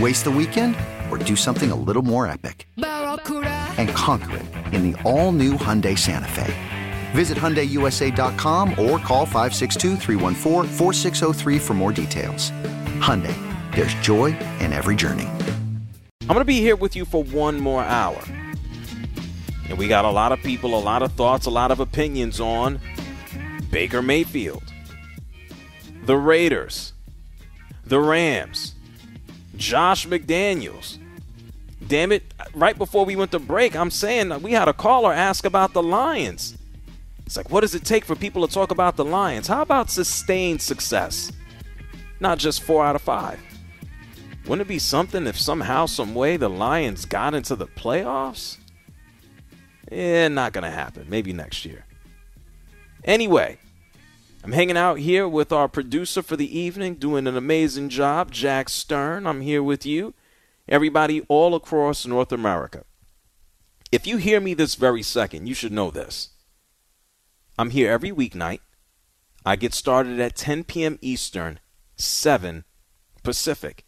Waste the weekend or do something a little more epic? And conquer it in the all new Hyundai Santa Fe. Visit HyundaiUSA.com or call 562 for more details. Hyundai, there's joy in every journey. I'm going to be here with you for one more hour. And we got a lot of people, a lot of thoughts, a lot of opinions on Baker Mayfield, the Raiders, the Rams, Josh McDaniels. Damn it, right before we went to break, I'm saying we had a caller ask about the Lions. It's like, what does it take for people to talk about the Lions? How about sustained success? Not just four out of five. Wouldn't it be something if somehow, some way, the Lions got into the playoffs? Eh, not going to happen. Maybe next year. Anyway, I'm hanging out here with our producer for the evening, doing an amazing job, Jack Stern. I'm here with you, everybody all across North America. If you hear me this very second, you should know this. I'm here every weeknight. I get started at 10 p.m. Eastern, 7 Pacific.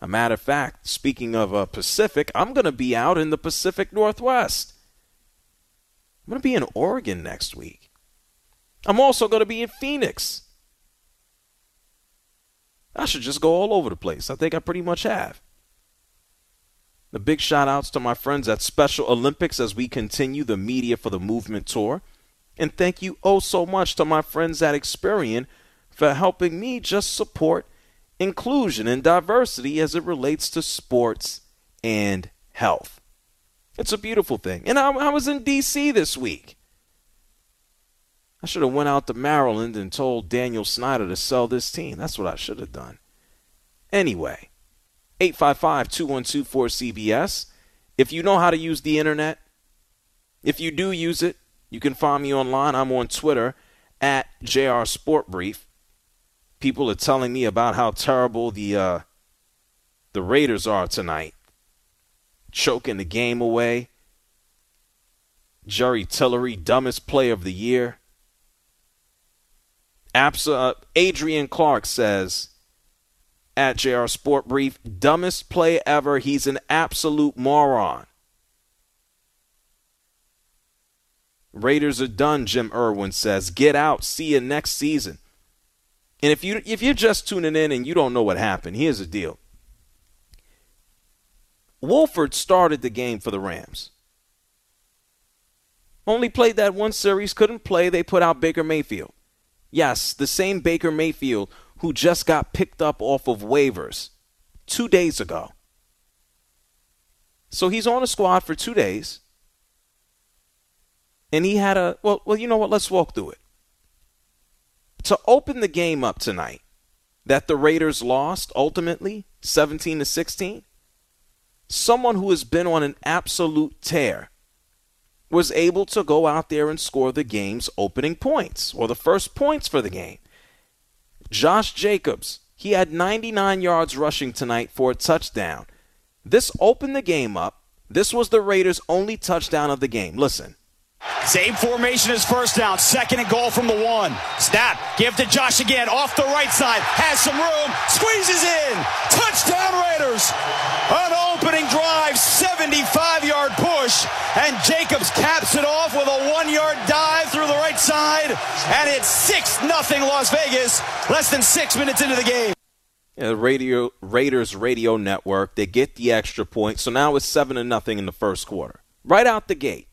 A matter of fact, speaking of uh, Pacific, I'm going to be out in the Pacific Northwest. I'm going to be in Oregon next week. I'm also going to be in Phoenix. I should just go all over the place. I think I pretty much have. The big shout outs to my friends at Special Olympics as we continue the Media for the Movement tour. And thank you oh so much to my friends at Experian for helping me just support inclusion and diversity as it relates to sports and health. It's a beautiful thing. And I, I was in D.C. this week. I should have went out to Maryland and told Daniel Snyder to sell this team. That's what I should have done. Anyway, 855-2124-CBS. If you know how to use the internet, if you do use it, you can find me online. I'm on Twitter at JR Sport Brief. People are telling me about how terrible the uh, the Raiders are tonight choking the game away. Jerry Tillery, dumbest player of the year. Absa, uh, Adrian Clark says at JR Sport Brief, dumbest play ever. He's an absolute moron. Raiders are done, Jim Irwin says. Get out. See you next season. And if you if you're just tuning in and you don't know what happened, here's the deal. Wolford started the game for the Rams. Only played that one series, couldn't play. They put out Baker Mayfield. Yes, the same Baker Mayfield who just got picked up off of waivers two days ago. So he's on a squad for two days. And he had a well well, you know what, let's walk through it. To open the game up tonight, that the Raiders lost ultimately, 17 to 16 someone who has been on an absolute tear was able to go out there and score the game's opening points or the first points for the game. Josh Jacobs, he had 99 yards rushing tonight for a touchdown. This opened the game up. This was the Raiders' only touchdown of the game. Listen, Same formation as first down. Second and goal from the one. Snap. Give to Josh again. Off the right side. Has some room. Squeezes in. Touchdown Raiders. An opening drive. 75 yard push. And Jacobs caps it off with a one yard dive through the right side. And it's 6 nothing Las Vegas. Less than six minutes into the game. Yeah, radio Raiders radio network. They get the extra point. So now it's seven to nothing in the first quarter. Right out the gate.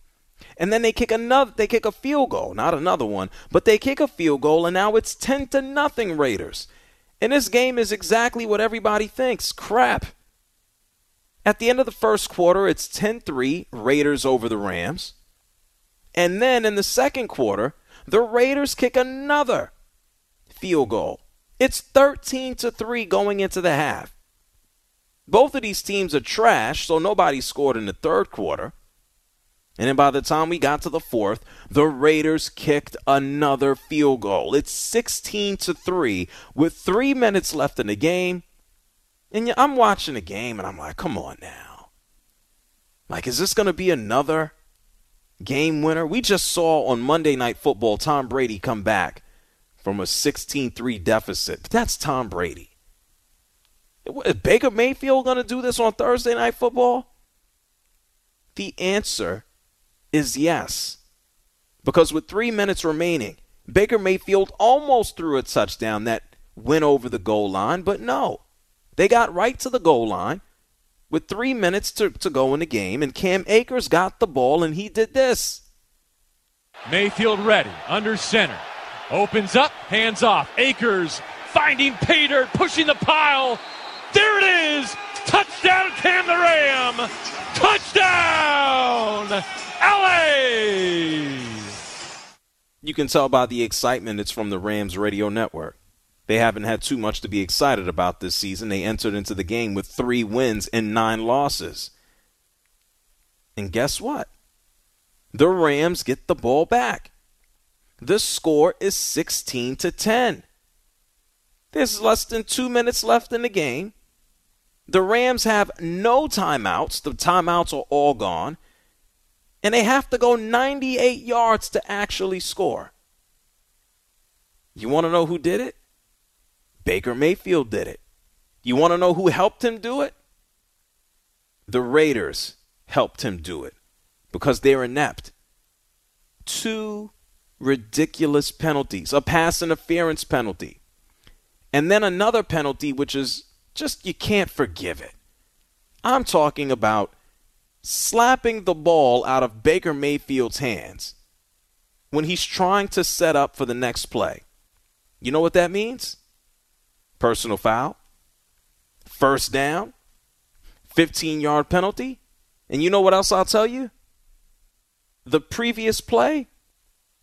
And then they kick another they kick a field goal, not another one, but they kick a field goal and now it's 10 to nothing Raiders. And this game is exactly what everybody thinks. Crap. At the end of the first quarter, it's 10-3 Raiders over the Rams. And then in the second quarter, the Raiders kick another field goal. It's 13 to 3 going into the half. Both of these teams are trash, so nobody scored in the third quarter. And then by the time we got to the fourth, the Raiders kicked another field goal. It's 16 to 3 with 3 minutes left in the game. And I'm watching the game and I'm like, "Come on now." Like is this going to be another game winner? We just saw on Monday Night Football Tom Brady come back from a 16-3 deficit. But that's Tom Brady. Is Baker Mayfield going to do this on Thursday Night Football? The answer is yes. Because with three minutes remaining, Baker Mayfield almost threw a touchdown that went over the goal line, but no. They got right to the goal line with three minutes to, to go in the game, and Cam Akers got the ball, and he did this. Mayfield ready, under center. Opens up, hands off. Akers finding Peter, pushing the pile. There it is! Touchdown, Cam the Ram! Touchdown! LA! You can tell by the excitement it's from the Rams radio network. They haven't had too much to be excited about this season. They entered into the game with three wins and nine losses. And guess what? The Rams get the ball back. The score is 16 to 10. There's less than two minutes left in the game. The Rams have no timeouts. The timeouts are all gone. And they have to go 98 yards to actually score. You want to know who did it? Baker Mayfield did it. You want to know who helped him do it? The Raiders helped him do it because they're inept. Two ridiculous penalties a pass interference penalty, and then another penalty, which is just you can't forgive it. I'm talking about slapping the ball out of Baker Mayfield's hands when he's trying to set up for the next play. You know what that means? Personal foul, first down, 15 yard penalty. And you know what else I'll tell you? The previous play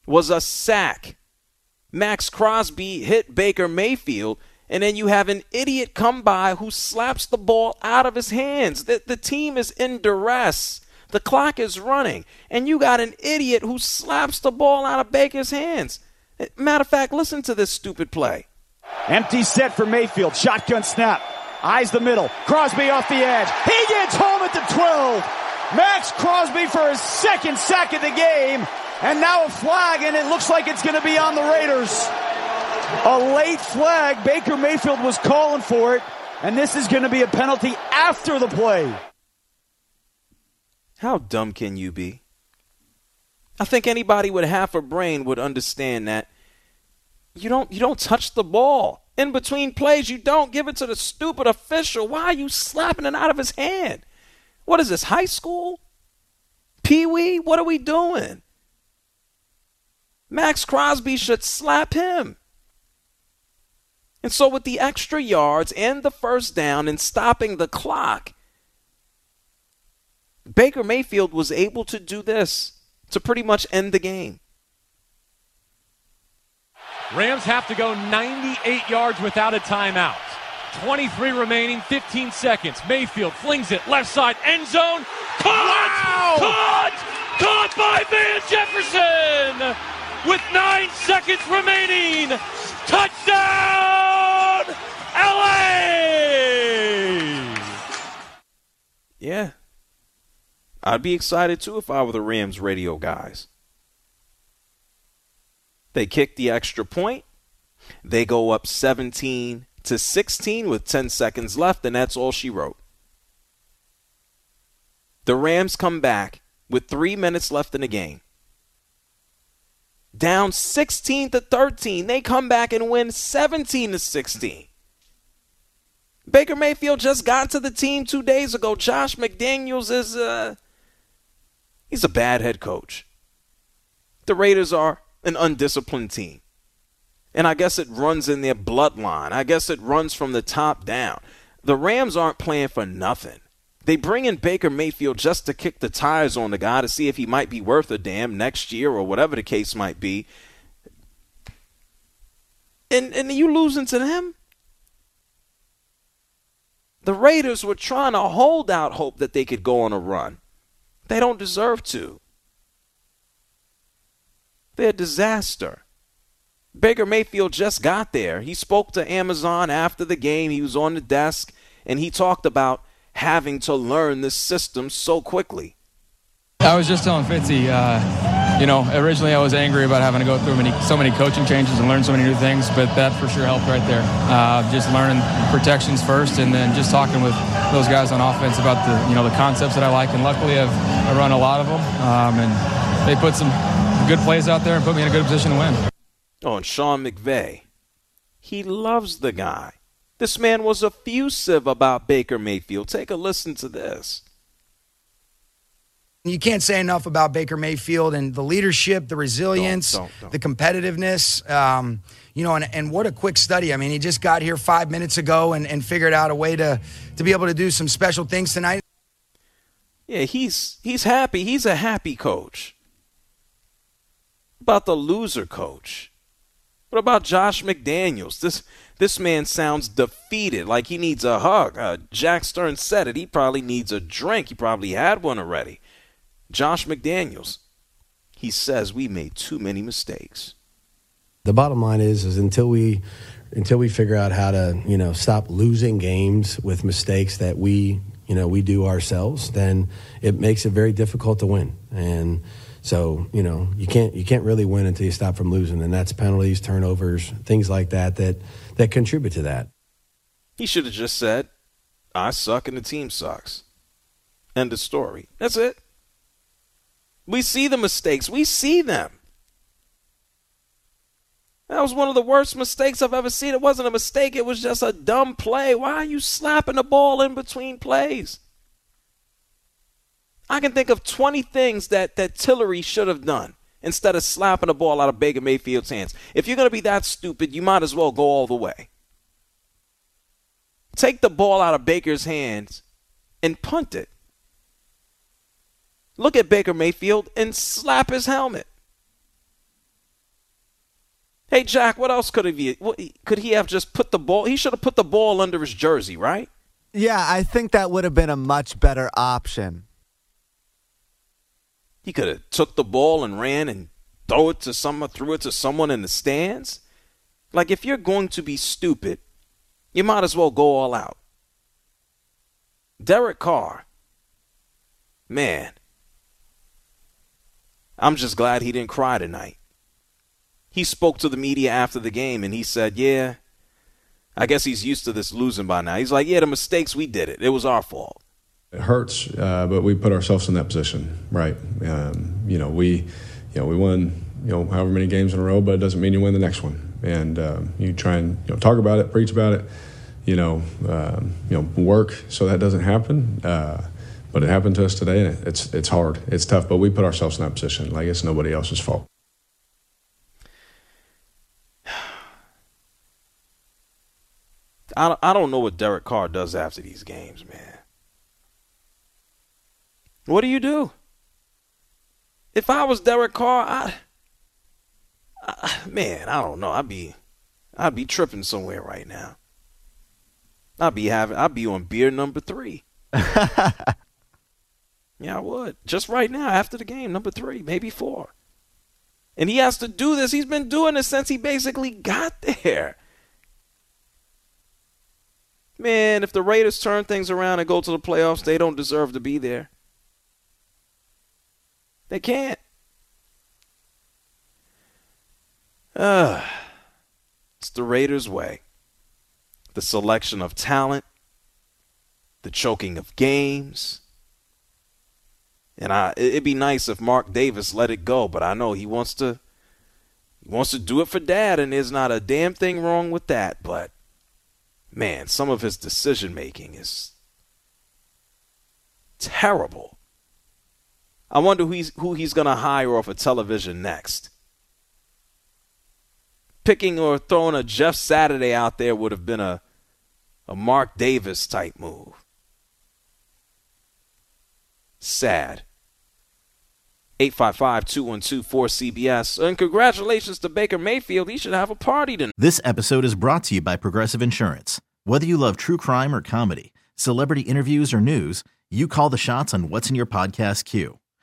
was a sack. Maxx Crosby hit Baker Mayfield, and then you have an idiot come by who slaps the ball out of his hands. The, the team is in duress. The clock is running, and you got an idiot who slaps the ball out of Baker's hands. Matter of fact, listen to this stupid play. Empty set for Mayfield. Shotgun snap. Eyes the middle. Crosby off the edge. He gets home at the 12. Maxx Crosby for his second sack of the game. And now a flag, and it looks like it's going to be on the Raiders. A late flag. Baker Mayfield was calling for it. And this is going to be a penalty after the play. How dumb can you be? I think anybody with half a brain would understand that you don't you don't touch the ball in between plays. You don't give it to the stupid official. Why are you slapping it out of his hand? What is this? High school? Pee wee? What are we doing? Maxx Crosby should slap him. And so, with the extra yards and the first down and stopping the clock, Baker Mayfield was able to do this to pretty much end the game. Rams have to go 98 yards without a timeout. 23 remaining, 15 seconds. Mayfield flings it left side, end zone. Caught! Wow. Caught! Caught by Van Jefferson! With nine seconds remaining. Touchdown! LA! Yeah. I'd be excited too if I were the Rams radio guys. They kick the extra point. They go up 17 to 16 with 10 seconds left, and that's all she wrote. The Rams come back with three minutes left in the game. Down 16 to 13. They come back and win 17 to 16. Baker Mayfield just got to the team two days ago. Josh McDaniels is uh he's a bad head coach. The Raiders are an undisciplined team. And I guess it runs in their bloodline. I guess it runs from the top down. The Rams aren't playing for nothing. They bring in Baker Mayfield just to kick the tires on the guy to see if he might be worth a damn next year or whatever the case might be. And and you losing to them? The Raiders were trying to hold out hope that they could go on a run. They don't deserve to. They're a disaster. Baker Mayfield just got there. He spoke to Amazon after the game. He was on the desk and he talked about having to learn this system so quickly. I was just telling Fitzy, uh, you know, originally I was angry about having to go through many, so many coaching changes and learn so many new things, but that for sure helped right there. Uh, just learning protections first, and then just talking with those guys on offense about the, you know, the concepts that I like. And luckily, I've I run a lot of them, um, and they put some good plays out there and put me in a good position to win. Oh, and Sean McVay, he loves the guy. This man was effusive about Baker Mayfield. Take a listen to this. You can't say enough about Baker Mayfield and the leadership, the resilience, Don't, don't, don't. the competitiveness. Um, you know, and, and what a quick study. I mean, he just got here five minutes ago and, and figured out a way to to be able to do some special things tonight. Yeah, he's he's happy. He's a happy coach. About the loser coach. What about Josh McDaniels? This this man sounds defeated, like he needs a hug. Uh, Jack Stern said it. He probably needs a drink. He probably had one already. Josh McDaniels, he says we made too many mistakes. The bottom line is, is until we until we figure out how to, you know, stop losing games with mistakes that we, you know, we do ourselves, then it makes it very difficult to win. And so, you know, you can't you can't really win until you stop from losing, and that's penalties, turnovers, things like that that that contribute to that. He should have just said, I suck and the team sucks. End of story. That's it. We see the mistakes. We see them. That was one of the worst mistakes I've ever seen. It wasn't a mistake, it was just a dumb play. Why are you slapping the ball in between plays? I can think of 20 things that, that Tillery should have done instead of slapping the ball out of Baker Mayfield's hands. If you're going to be that stupid, you might as well go all the way. Take the ball out of Baker's hands and punt it. Look at Baker Mayfield and slap his helmet. Hey Jack, what else could he could he have just put the ball? He should have put the ball under his jersey, right? Yeah, I think that would have been a much better option. He could have took the ball and ran and throw it to someone, threw it to someone in the stands. Like if you're going to be stupid, you might as well go all out. Derek Carr, man, I'm just glad he didn't cry tonight. He spoke to the media after the game and he said, Yeah, I guess he's used to this losing by now. He's like, Yeah, the mistakes, we did it. It was our fault. It hurts, uh, but we put ourselves in that position, right? Um, you know, we, you know, we won, you know, however many games in a row, but it doesn't mean you win the next one. And um, you try and you know talk about it, preach about it, you know, um, you know, work so that doesn't happen. Uh, but it happened to us today, and it's it's hard, it's tough. But we put ourselves in that position, like it's nobody else's fault. I, I don't know what Derek Carr does after these games, man. What do you do? If I was Derek Carr, I, I man, I don't know. I'd be I'd be tripping somewhere right now. I'd be having I'd be on beer number three. yeah, I would. Just right now, after the game, number three, maybe four. And he has to do this. He's been doing this since he basically got there. Man, if the Raiders turn things around and go to the playoffs, they don't deserve to be there. They can't. Uh, it's the Raiders' way. The selection of talent, the choking of games. And I, it'd be nice if Mark Davis let it go, but I know he wants to. He wants to do it for dad, and there's not a damn thing wrong with that. But man, some of his decision making is terrible. I wonder who he's, who he's going to hire off of television next. Picking or throwing a Jeff Saturday out there would have been a, a Mark Davis type move. Sad. 855-212-4CBS. And congratulations to Baker Mayfield. He should have a party tonight. This episode is brought to you by Progressive Insurance. Whether you love true crime or comedy, celebrity interviews or news, you call the shots on what's in your podcast queue.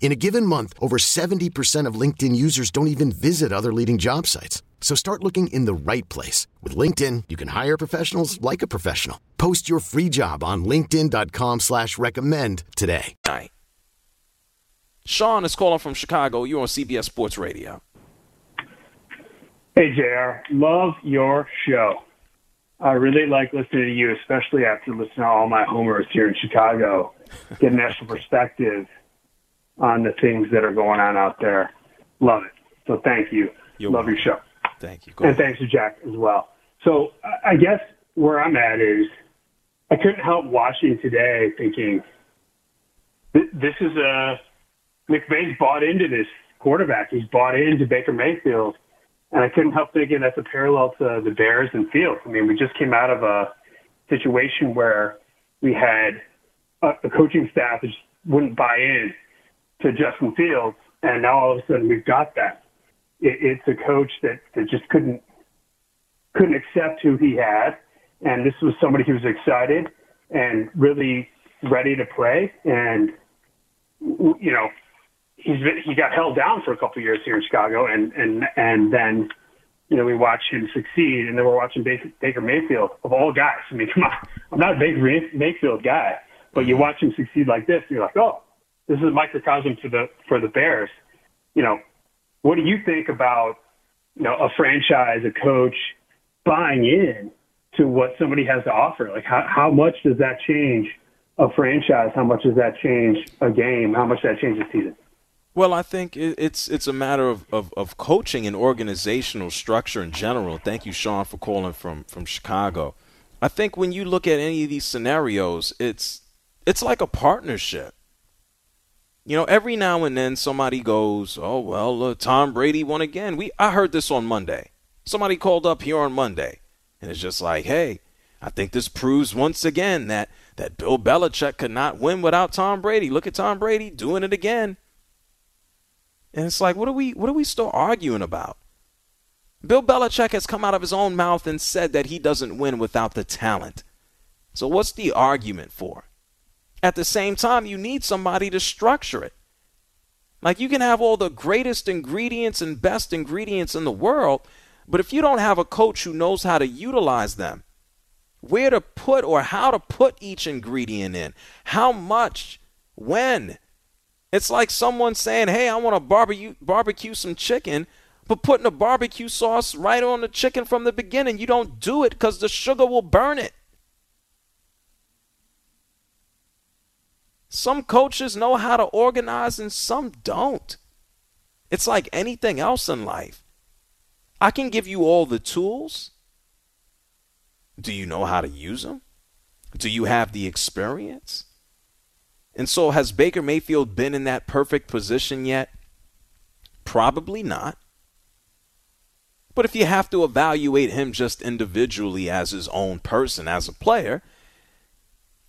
In a given month, over 70% of LinkedIn users don't even visit other leading job sites. So start looking in the right place. With LinkedIn, you can hire professionals like a professional. Post your free job on linkedin.com slash recommend today. Night. Sean is calling from Chicago. You're on CBS Sports Radio. Hey, JR. Love your show. I really like listening to you, especially after listening to all my homers here in Chicago. Get an extra perspective on the things that are going on out there. Love it. So thank you. You're Love your show. Thank you. and thanks to Jack as well. So I guess where I'm at is I couldn't help watching today thinking this is a McVay's bought into this quarterback. He's bought into Baker Mayfield. And I couldn't help thinking that's a parallel to the Bears and Fields. I mean, we just came out of a situation where we had a, a coaching staff that just wouldn't buy in to Justin Fields, and now all of a sudden we've got that. It, it's a coach that, that just couldn't couldn't accept who he had, and this was somebody who was excited and really ready to play. And you know, he's been, he got held down for a couple of years here in Chicago, and and and then you know we watch him succeed, and then we're watching Baker, Mayfield of all guys. I mean, come on, I'm not a Baker Mayfield guy, but you watch him succeed like this, and you're like, oh, this is a microcosm for the for the Bears. You know, what do you think about you know a franchise, a coach buying in to what somebody has to offer? Like, how how much does that change a franchise? How much does that change a game? How much does that change a season? Well, I think it's it's a matter of, of, of, coaching and organizational structure in general. Thank you, Sean, for calling from, from Chicago. I think when you look at any of these scenarios, it's it's like a partnership. You know, every now and then somebody goes, "Oh well, uh, Tom Brady won again." We I heard this on Monday. Somebody called up here on Monday, and it's just like, "Hey, I think this proves once again that that Bill Belichick could not win without Tom Brady. Look at Tom Brady doing it again." And it's like, what are we what are we still arguing about? Bill Belichick has come out of his own mouth and said that he doesn't win without the talent. So, what's the argument for? At the same time, you need somebody to structure it. Like, you can have all the greatest ingredients and best ingredients in the world, but if you don't have a coach who knows how to utilize them, where to put or how to put each ingredient in, how much, when, it's like someone saying, "Hey, I want to barbecue barbecue some chicken." But putting a barbecue sauce right on the chicken from the beginning, you don't do it because the sugar will burn it. Some coaches know how to organize and some don't. It's like anything else in life. I can give you all the tools. Do you know how to use them? Do you have the experience? And so, has Baker Mayfield been in that perfect position yet? Probably not. But if you have to evaluate him just individually as his own person, as a player,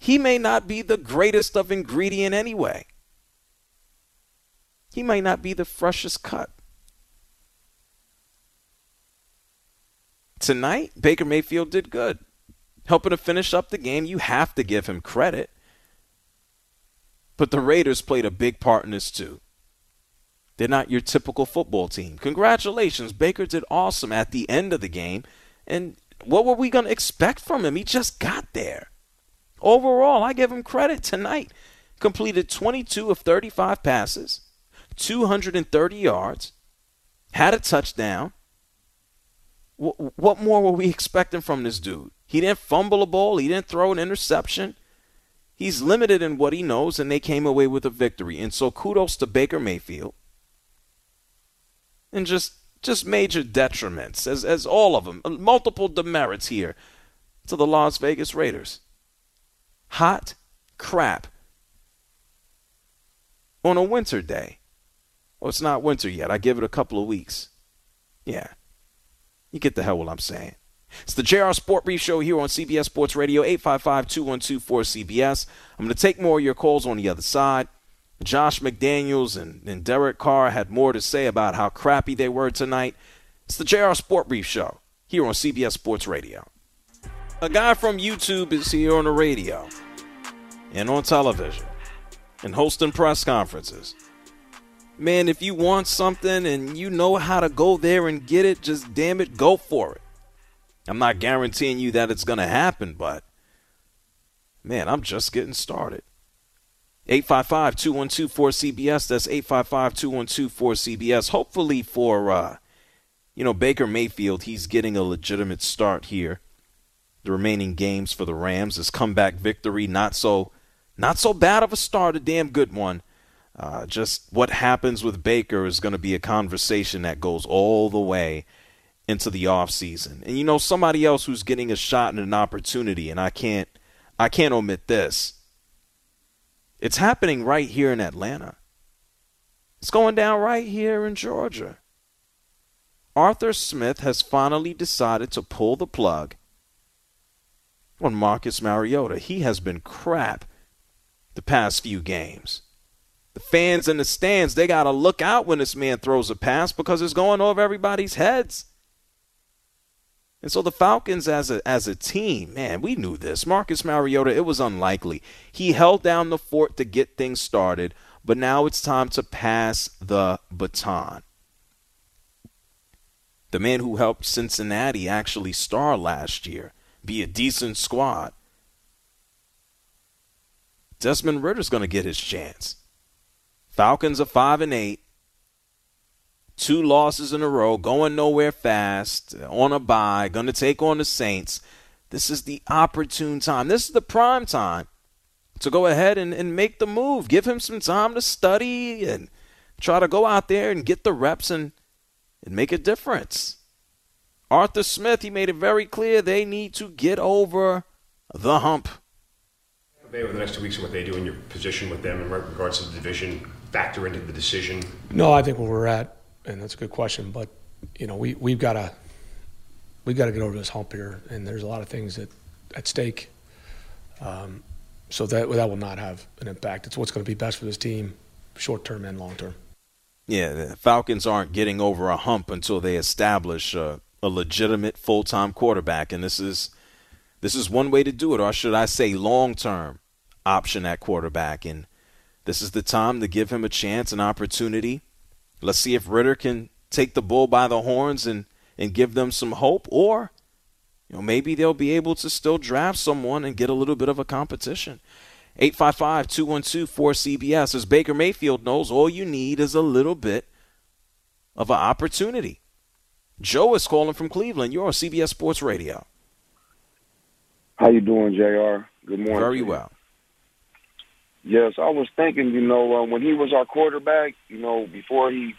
he may not be the greatest of ingredient anyway. He may not be the freshest cut. Tonight, Baker Mayfield did good. Helping to finish up the game, you have to give him credit. But the Raiders played a big part in this too. They're not your typical football team. Congratulations, Baker did awesome at the end of the game. And what were we going to expect from him? He just got there. Overall, I give him credit tonight. Completed 22 of 35 passes, 230 yards, had a touchdown. W- what more were we expecting from this dude? He didn't fumble a ball, he didn't throw an interception. He's limited in what he knows, and they came away with a victory. And so kudos to Baker Mayfield. And just just major detriments, as as all of them, multiple demerits here to the Las Vegas Raiders hot crap on a winter day. Well, it's not winter yet. I give it a couple of weeks. Yeah. You get the hell what I'm saying. It's the JR Sport Brief Show here on CBS Sports Radio, 855-212-4CBS. I'm going to take more of your calls on the other side. Josh McDaniels and, and Derek Carr had more to say about how crappy they were tonight. It's the JR Sport Brief Show here on CBS Sports Radio. A guy from YouTube is here on the radio and on television and hosting press conferences. Man, if you want something and you know how to go there and get it, just damn it, go for it. I'm not guaranteeing you that it's going to happen, but man, I'm just getting started. 855 212 4CBS. That's 855 212 4CBS. Hopefully, for, uh, you know, Baker Mayfield, he's getting a legitimate start here the remaining games for the Rams. This comeback victory, not so, not so bad of a start, a damn good one. Uh, just what happens with Baker is going to be a conversation that goes all the way into the offseason. And you know, somebody else who's getting a shot and an opportunity, and I can't, I can't omit this. It's happening right here in Atlanta. It's going down right here in Georgia. Arthur Smith has finally decided to pull the plug on Marcus Mariota. He has been crap the past few games. The fans in the stands, they got to look out when this man throws a pass because it's going over everybody's heads. And so the Falcons as a as a team, man, we knew this. Marcus Mariota, it was unlikely. He held down the fort to get things started, but now it's time to pass the baton. The man who helped Cincinnati actually star last year be a decent squad. Desmond Ridder's going to get his chance. Falcons are 5 and 8. Two losses in a row, going nowhere fast, on a bye, going to take on the Saints. This is the opportune time. This is the prime time to go ahead and, and make the move. Give him some time to study and try to go out there and get the reps and, and make a difference. Arthur Smith, he made it very clear they need to get over the hump. Over the next two weeks and what they do in your position with them in regards to the division factor into the decision? No, I think where we're at, and that's a good question, but you know, we we've got to we've got to get over this hump here, and there's a lot of things that at stake. Um, so that that will not have an impact. It's what's going to be best for this team, short term and long term. Yeah, the Falcons aren't getting over a hump until they establish a, a legitimate full-time quarterback, and this is this is one way to do it, or should I say, long-term option at quarterback. And this is the time to give him a chance, an opportunity. Let's see if Ridder can take the bull by the horns and and give them some hope, or you know maybe they'll be able to still draft someone and get a little bit of a competition. 855 212 4CBS. As Baker Mayfield knows, all you need is a little bit of an opportunity. Joe is calling from Cleveland. You're on CBS Sports Radio. How you doing, Jr.? Good morning. Very well. Yes, I was thinking, you know, uh, when he was our quarterback, you know, before he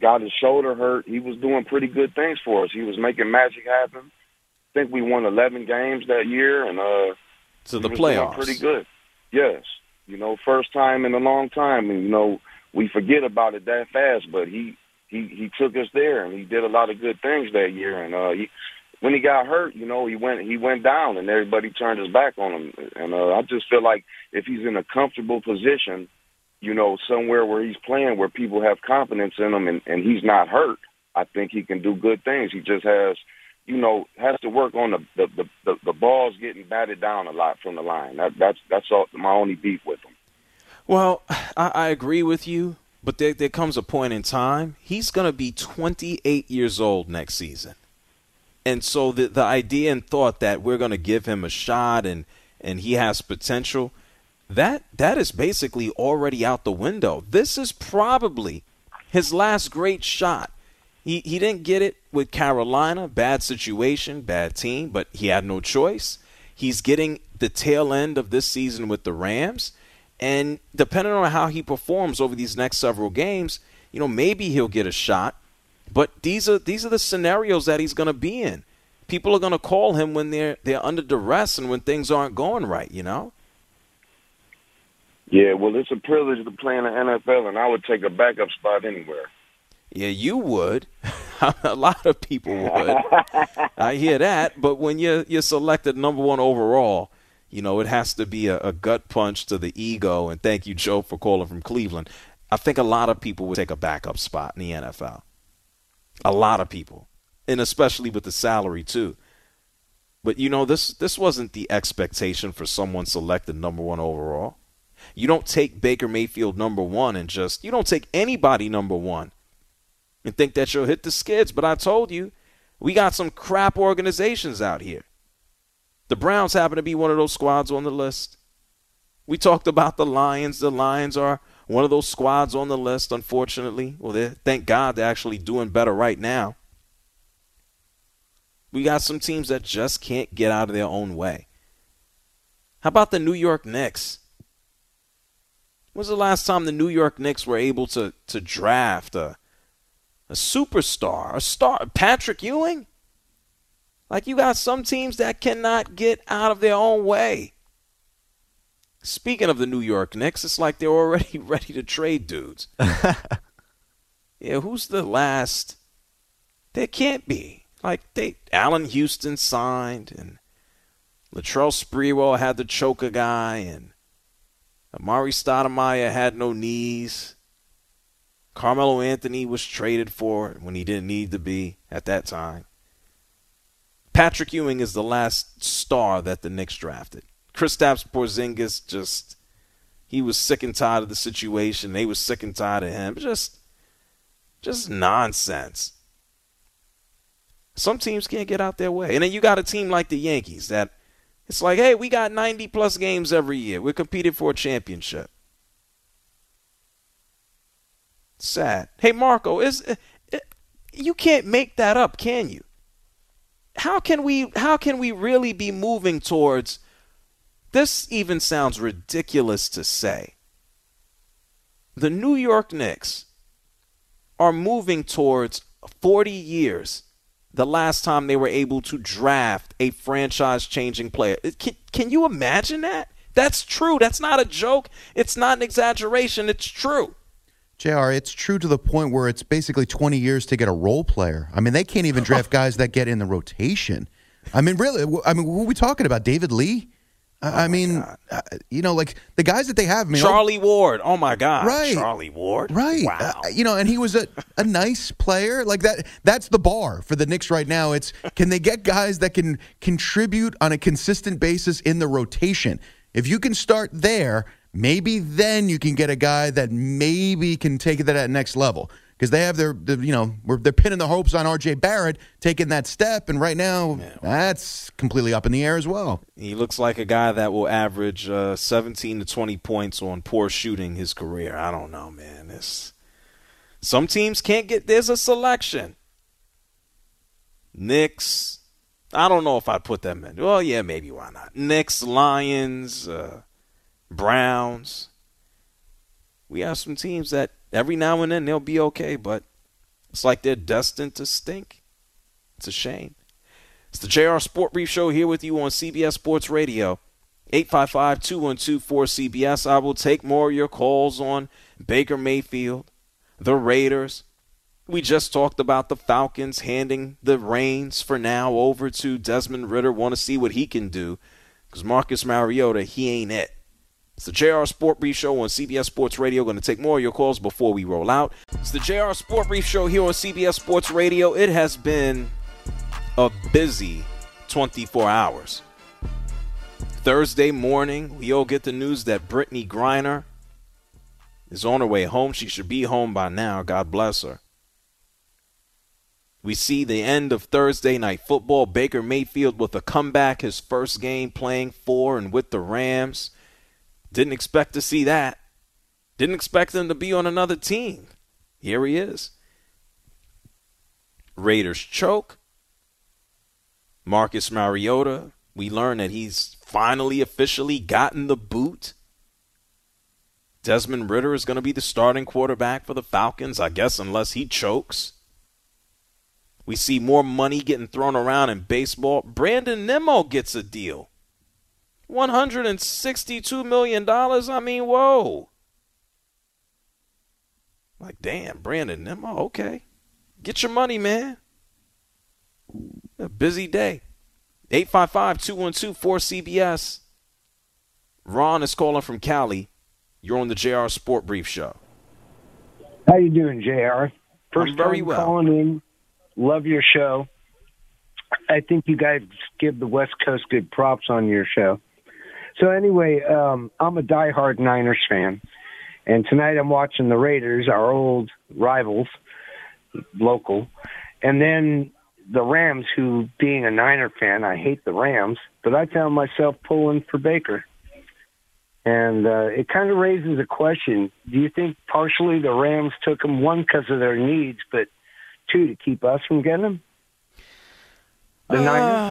got his shoulder hurt, he was doing pretty good things for us. He was making magic happen. I think we won 11 games that year, and uh, to the playoffs. Pretty good. Yes, you know, first time in a long time, and you know, we forget about it that fast. But he he he took us there, and he did a lot of good things that year. And uh, he, when he got hurt, you know, he went he went down, and everybody turned his back on him. And uh, I just feel like if he's in a comfortable position, you know, somewhere where he's playing, where people have confidence in him, and, and he's not hurt, I think he can do good things. He just has you know, has to work on the the the, the, the balls getting batted down a lot from the line. That, that's that's all, my only beef with him. Well, I, I agree with you, but there there comes a point in time he's going to be 28 years old next season, and so the the idea and thought that we're going to give him a shot and and he has potential, that that is basically already out the window. This is probably his last great shot he he didn't get it with Carolina, bad situation, bad team, but he had no choice. He's getting the tail end of this season with the Rams, and depending on how he performs over these next several games, you know, maybe he'll get a shot. But these are these are the scenarios that he's going to be in. People are going to call him when they're they're under duress and when things aren't going right, you know? Yeah, well, it's a privilege to play in the NFL, and I would take a backup spot anywhere. Yeah, you would. a lot of people would. I hear that, but when you're you're selected number one overall, you know it has to be a, a gut punch to the ego. And thank you, Joe, for calling from Cleveland. I think a lot of people would take a backup spot in the NFL. A lot of people, and especially with the salary too. But you know this this wasn't the expectation for someone selected number one overall. You don't take Baker Mayfield number one and just you don't take anybody number one and think that you'll hit the skids. But I told you, we got some crap organizations out here. The Browns happen to be one of those squads on the list. We talked about the Lions. The Lions are one of those squads on the list, unfortunately. Well, they thank God they're actually doing better right now. We got some teams that just can't get out of their own way. How about the New York Knicks? When's the last time the New York Knicks were able to, to draft a a superstar, a star, Patrick Ewing. Like you got some teams that cannot get out of their own way. Speaking of the New York Knicks, it's like they're already ready to trade dudes. yeah, who's the last? There can't be. Like they Allan Houston signed and Latrell Sprewell had the choker guy and Amar'e Stoudemire had no knees. Carmelo Anthony was traded for when he didn't need to be at that time. Patrick Ewing is the last star that the Knicks drafted. Kristaps Porzingis just he was sick and tired of the situation. They were sick and tired of him. Just just nonsense. Some teams can't get out their way. And then you got a team like the Yankees that it's like, hey, we got 90 plus games every year. We're competing for a championship. sad. Hey, Marco, is uh, uh, you can't make that up, can you? How can we how can we really be moving towards this even sounds ridiculous to say. The New York Knicks are moving towards 40 years the last time they were able to draft a franchise changing player. Can, can you imagine that? That's true. That's not a joke. It's not an exaggeration. It's true. JR, it's true to the point where it's basically 20 years to get a role player. I mean, they can't even draft guys that get in the rotation. I mean, really, I mean, who are we talking about? David Lee? I I mean, uh, you know, like the guys that they have, I mean, Charlie Ward. Oh my God. Right. Charlie Ward. Right. Wow. Uh, you know, and he was a, a nice player. Like that that's the bar for the Knicks right now. It's can they get guys that can contribute on a consistent basis in the rotation? If you can start there, maybe then you can get a guy that maybe can take it to that next level. Because they have their, their, you know, we're, they're pinning the hopes on R.J. Barrett taking that step, and right now that's completely up in the air as well. He looks like a guy that will average uh, 17 to 20 points on poor shooting his career. I don't know, man. It's, some teams can't get. There's a selection. Knicks. I don't know if I'd put them in. Well, yeah, maybe why not? Knicks, Lions, uh, Browns. We have some teams that every now and then they'll be okay, but it's like they're destined to stink. It's a shame. It's the JR Sport Brief Show here with you on CBS Sports Radio. 855 212 4CBS. I will take more of your calls on Baker Mayfield, the Raiders. We just talked about the Falcons handing the reins for now over to Desmond Ridder. Want to see what he can do because Marcus Mariota, he ain't it. It's the JR Sport Brief Show on CBS Sports Radio. Going to take more of your calls before we roll out. It's the JR Sport Brief Show here on CBS Sports Radio. It has been a busy 24 hours. Thursday morning, we all get the news that Brittney Griner is on her way home. She should be home by now. God bless her. We see the end of Thursday night football. Baker Mayfield with a comeback, his first game playing for and with the Rams. Didn't expect to see that. Didn't expect him to be on another team. Here he is. Raiders choke. Marcus Mariota, we learn that he's finally officially gotten the boot. Desmond Ridder is going to be the starting quarterback for the Falcons, I guess, unless he chokes. We see more money getting thrown around in baseball. Brandon Nimmo gets a deal. $162 million. I mean, whoa. Like, damn, Brandon Nimmo, okay. Get your money, man. A busy day. 855 212 4CBS. Ron is calling from Cali. You're on the JR Sport Brief Show. How you doing, Jr? 1st very time well. calling in. Love your show. I think you guys give the West Coast good props on your show. So anyway, um, I'm a diehard Niners fan, and tonight I'm watching the Raiders, our old rivals, local, and then the Rams. Who, being a Niner fan, I hate the Rams, but I found myself pulling for Baker. And uh, it kind of raises a question. Do you think partially the Rams took him, one, because of their needs, but two, to keep us from getting him? The Niners?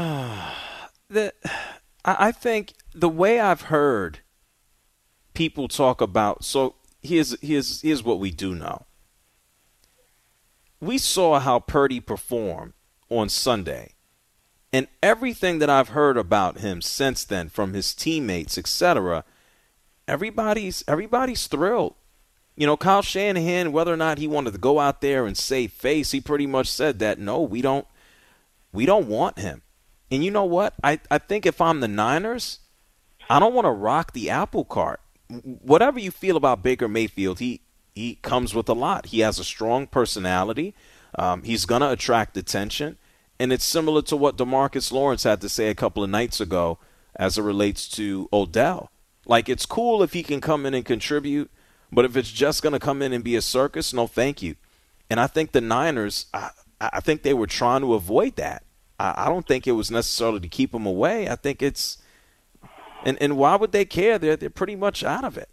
The I think the way I've heard people talk about so here's here's here's what we do know. We saw how Purdy performed on Sunday. And everything that I've heard about him since then from his teammates, etc., everybody's everybody's thrilled. You know, Kyle Shanahan, whether or not he wanted to go out there and save face, he pretty much said that no, we don't we don't want him. And you know what? I, I think if I'm the Niners, I don't want to rock the apple cart. Whatever you feel about Baker Mayfield, he he comes with a lot. He has a strong personality. Um, he's going to attract attention. And it's similar to what DeMarcus Lawrence had to say a couple of nights ago as it relates to Odell. Like, it's cool if he can come in and contribute, but if it's just going to come in and be a circus, no thank you. And I think the Niners, I, I think they were trying to avoid that. I, I don't think it was necessarily to keep them away. I think it's. And, and why would they care? They're, they're pretty much out of it.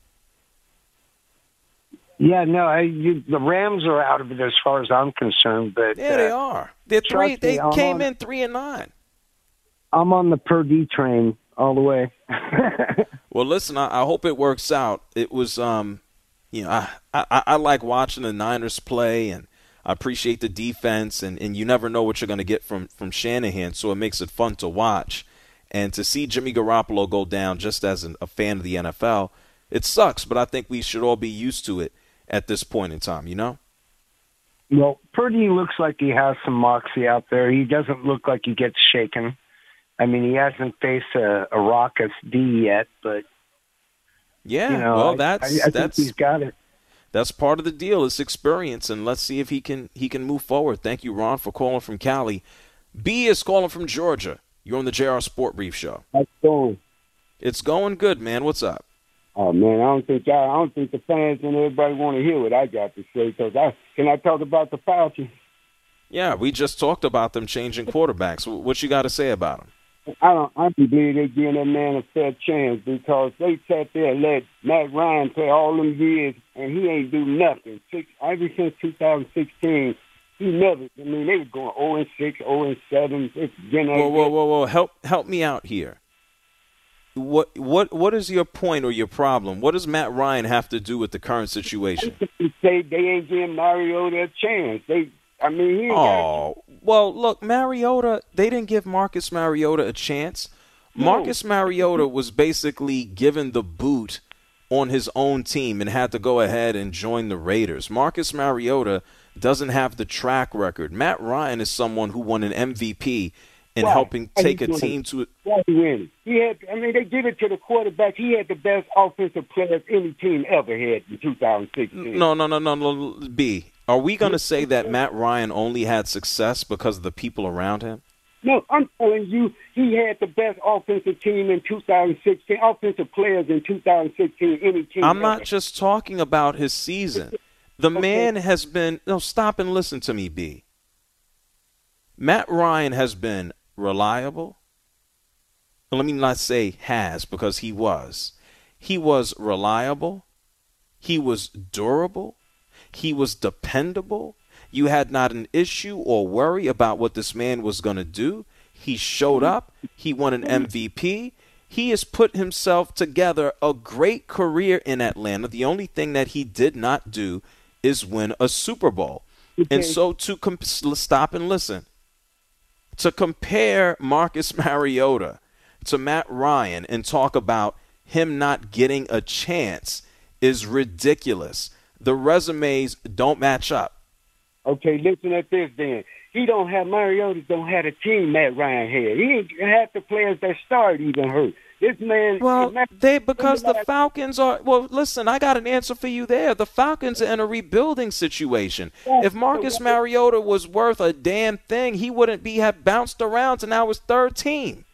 Yeah, no, I, you, the Rams are out of it as far as I'm concerned. But yeah, uh, they are. They're three. They me, came on, in three and nine. I'm on the Purdy train all the way. well, listen, I, I, hope it works out. It was, um, you know, I, I, I like watching the Niners play, and I appreciate the defense, and, and you never know what you're going to get from from Shanahan, so it makes it fun to watch. And to see Jimmy Garoppolo go down, just as an, a fan of the NFL, it sucks. But I think we should all be used to it at this point in time, you know? Well, Purdy looks like he has some moxie out there. He doesn't look like he gets shaken. I mean, he hasn't faced a, a raucous D yet, but yeah, you know, well, that's I, I that's he's got it. That's part of the deal. It's experience, and let's see if he can he can move forward. Thank you, Ron, for calling from Cali. B is calling from Georgia. You're on the JR Sport Brief Show. How's it going? It's going good, man. What's up? Oh man, I don't think I, I don't think the fans and everybody want to hear what I got to say. Because I can I talk about the Falcons. Yeah, we just talked about them changing quarterbacks. What you got to say about them? I don't. I don't believe they're giving that man a fair chance because they sat there and let Matt Ryan play all them years and he ain't do nothing. Six ever since 2016, he never. I mean, they were going 0 and 6, 0 and 7. It's whoa, whoa, whoa, whoa! Help, help me out here what what what is your point or your problem? What does Matt Ryan have to do with the current situation? They they ain't giving Mario a chance. They I mean he Oh well look, Mariota they didn't give Marcus Mariota a chance. No. Marcus Mariota was basically given the boot on his own team and had to go ahead and join the Raiders. Marcus Mariota doesn't have the track record. Matt Ryan is someone who won an MVP and Why? helping take a team to it. Why he win? He had. I mean, they give it to the quarterback. He had the best offensive players any team ever had in 2016. No, no, no, no, no. B. Are we going to say that Matt Ryan only had success because of the people around him? No, I'm telling you, he had the best offensive team in 2016. Offensive players in 2016. Any team. I'm ever. not just talking about his season. The okay. man has been. No, stop and listen to me, B. Matt Ryan has been reliable. Let me not say has because he was. He was reliable. He was durable. He was dependable. You had not an issue or worry about what this man was going to do. He showed up. He won an MVP. He has put himself together a great career in Atlanta. The only thing that he did not do is win a Super Bowl. Okay. And so to comp- stop and listen to compare Marcus Mariota to Matt Ryan and talk about him not getting a chance is ridiculous. The resumes don't match up. Okay, listen at this then. He don't have Mariota don't have a team Matt Ryan had. He ain't half the players that start even hurt. This man. Well, they because the Falcons are. Well, listen, I got an answer for you there. The Falcons are in a rebuilding situation. If Marcus Mariota was worth a damn thing, he wouldn't be have bounced around to now his third team.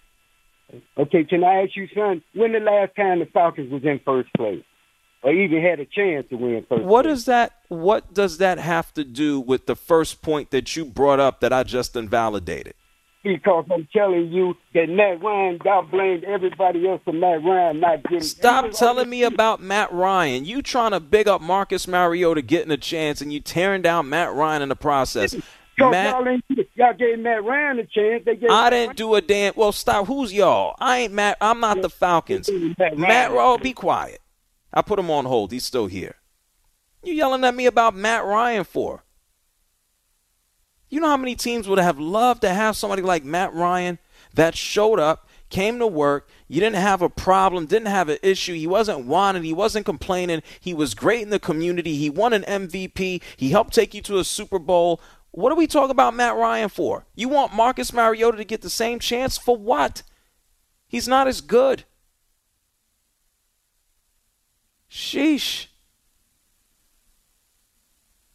Okay, can I ask you, son? When the last time the Falcons was in first place, or even had a chance to win first? What does that? What does that have to do with the first point that you brought up that I just invalidated? because I'm telling you that Matt Ryan, y'all blamed everybody else for Matt Ryan not getting. Stop telling me about Matt Ryan. You trying to big up Marcus Mariota getting a chance, and you tearing down Matt Ryan in the process. Matt, y'all, y'all, gave Matt Ryan a chance. They gave I didn't do a damn. Well, stop. Who's y'all? I ain't Matt. I'm not the Falcons. Matt, Matt Oh, be quiet. I put him on hold. He's still here. You yelling at me about Matt Ryan for? You know how many teams would have loved to have somebody like Matt Ryan that showed up, came to work. You didn't have a problem, didn't have an issue. He wasn't whining, he wasn't complaining. He was great in the community. He won an MVP. He helped take you to a Super Bowl. What are we talking about Matt Ryan for? You want Marcus Mariota to get the same chance for what? He's not as good. Sheesh.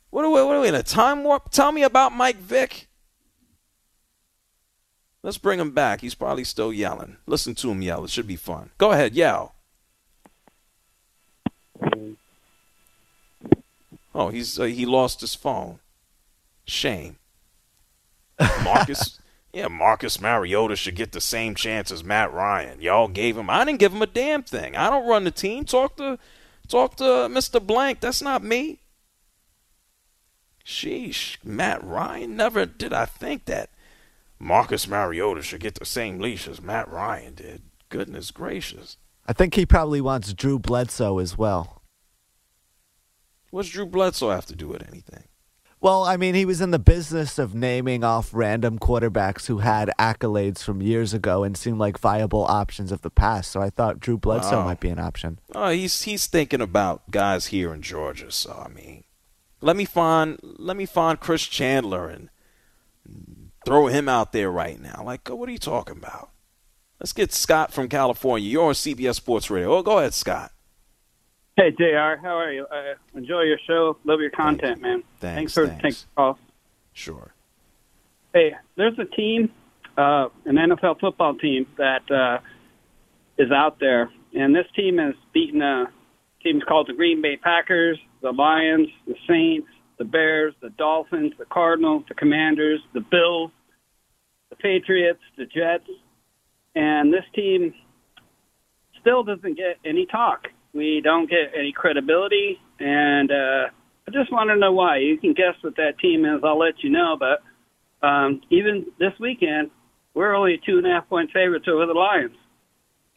What are we, what are we in a time warp? Tell me about Mike Vick. Let's bring him back. He's probably still yelling. Listen to him yell. It should be fun. Go ahead, yell. Oh, he's uh, he lost his phone. Shame. Marcus, yeah, Marcus Mariota should get the same chance as Matt Ryan. Y'all gave him. I didn't give him a damn thing. I don't run the team. Talk to, talk to Mr. Blank. That's not me. Sheesh, Matt Ryan. Never did I think that Marcus Mariota should get the same leash as Matt Ryan did. Goodness gracious. I think he probably wants Drew Bledsoe as well. What's Drew Bledsoe have to do with anything? Well, I mean, he was in the business of naming off random quarterbacks who had accolades from years ago and seemed like viable options of the past. So I thought Drew Bledsoe Wow. might be an option. Oh, he's he's thinking about guys here in Georgia. So I mean, let me find let me find Chris Chandler and throw him out there right now. Like, what are you talking about? Let's get Scott from California. You're on CBS Sports Radio. Oh, go ahead, Scott. Hey, JR, how are you? I enjoy your show. Love your content, man. Thanks, for thanks. taking the call. Sure. Hey, there's a team, uh, an NFL football team that uh, is out there, and this team has beaten uh, teams called the Green Bay Packers, the Lions, the Saints, the Bears, the Dolphins, the Cardinals, the Commanders, the Bills, the Patriots, the Jets, and this team still doesn't get any talk. We don't get any credibility, and uh, I just want to know why. You can guess what that team is. I'll let you know. But um, even this weekend, we're only two and a half point favorites over the Lions,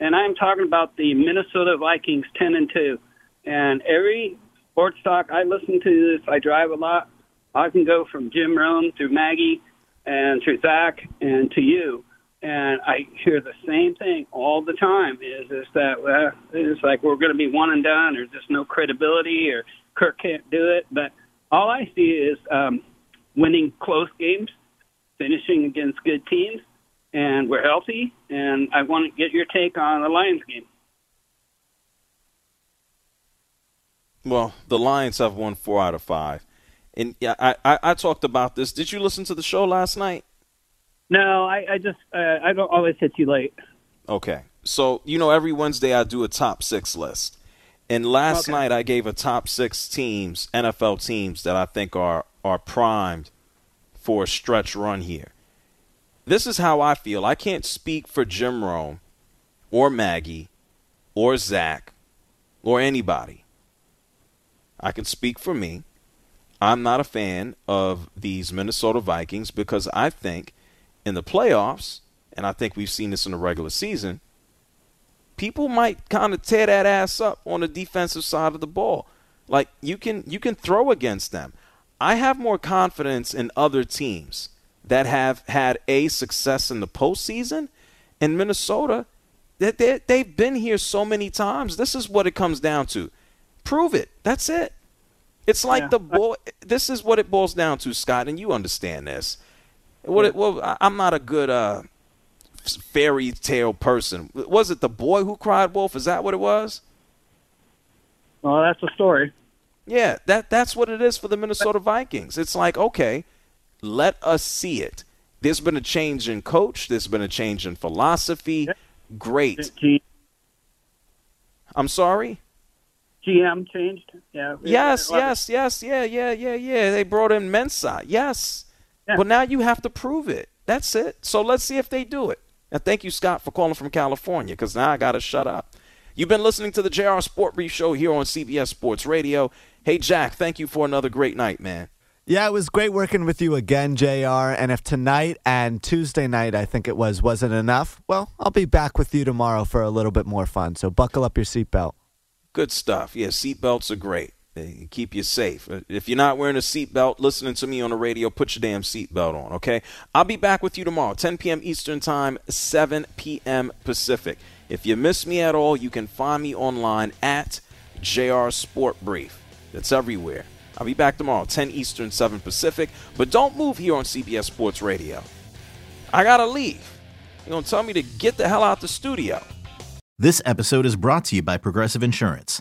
and I'm talking about the Minnesota Vikings, ten and two. And every sports talk I listen to, this I drive a lot. I can go from Jim Rome through Maggie and through Zach and to you and I hear the same thing all the time. Is is that well, it's like we're going to be one and done, or just no credibility, or Kirk can't do it. But all I see is um, winning close games, finishing against good teams, and we're healthy. And I want to get your take on the Lions game. Well, the Lions have won four out of five, and yeah, I, I I talked about this. Did you listen to the show last night? No, I, I just uh, I don't always hit you late. Okay. So, you know, every Wednesday I do a top six list. And last Okay. night I gave a top six teams, NFL teams, that I think are, are primed for a stretch run here. This is how I feel. I can't speak for Jim Rome or Maggie or Zach or anybody. I can speak for me. I'm not a fan of these Minnesota Vikings because I think in the playoffs, and I think we've seen this in the regular season, people might kind of tear that ass up on the defensive side of the ball. Like you can you can throw against them. I have more confidence in other teams that have had a success in the postseason. In Minnesota, that they, they've been here so many times. This is what it comes down to. Prove it. That's it. It's like Yeah. the boy. This is what it boils down to, Scott, and you understand this. What? Well, I'm not a good uh, fairy tale person. Was it the boy who cried wolf? Is that what it was? Well, that's the story. Yeah, that that's what it is for the Minnesota Vikings. It's like, okay, let us see it. There's been a change in coach. There's been a change in philosophy. Great. I'm sorry. GM changed. Yeah. Yes, A lot of- yes, yes, yeah, yeah, yeah, yeah. They brought in Mensah. Yes. Well, now you have to prove it. That's it. So let's see if they do it. And thank you, Scott, for calling from California, because now I got to shut up. You've been listening to the JR Sport Brief Show here on CBS Sports Radio. Hey, Jack, thank you for another great night, man. Yeah, it was great working with you again, JR. And if tonight and Tuesday night, I think it was, wasn't enough, well, I'll be back with you tomorrow for a little bit more fun. So buckle up your seatbelt. Good stuff. Yeah, seatbelts are great. They keep you safe. If you're not wearing a seatbelt, listening to me on the radio, put your damn seatbelt on, okay? I'll be back with you tomorrow, 10 p.m. Eastern Time, 7 p.m. Pacific. If you miss me at all, you can find me online at JR Sport Brief. That's everywhere. I'll be back tomorrow, 10 Eastern, 7 Pacific. But don't move here on CBS Sports Radio. I gotta leave. You're gonna tell me to get the hell out the studio. This episode is brought to you by Progressive Insurance.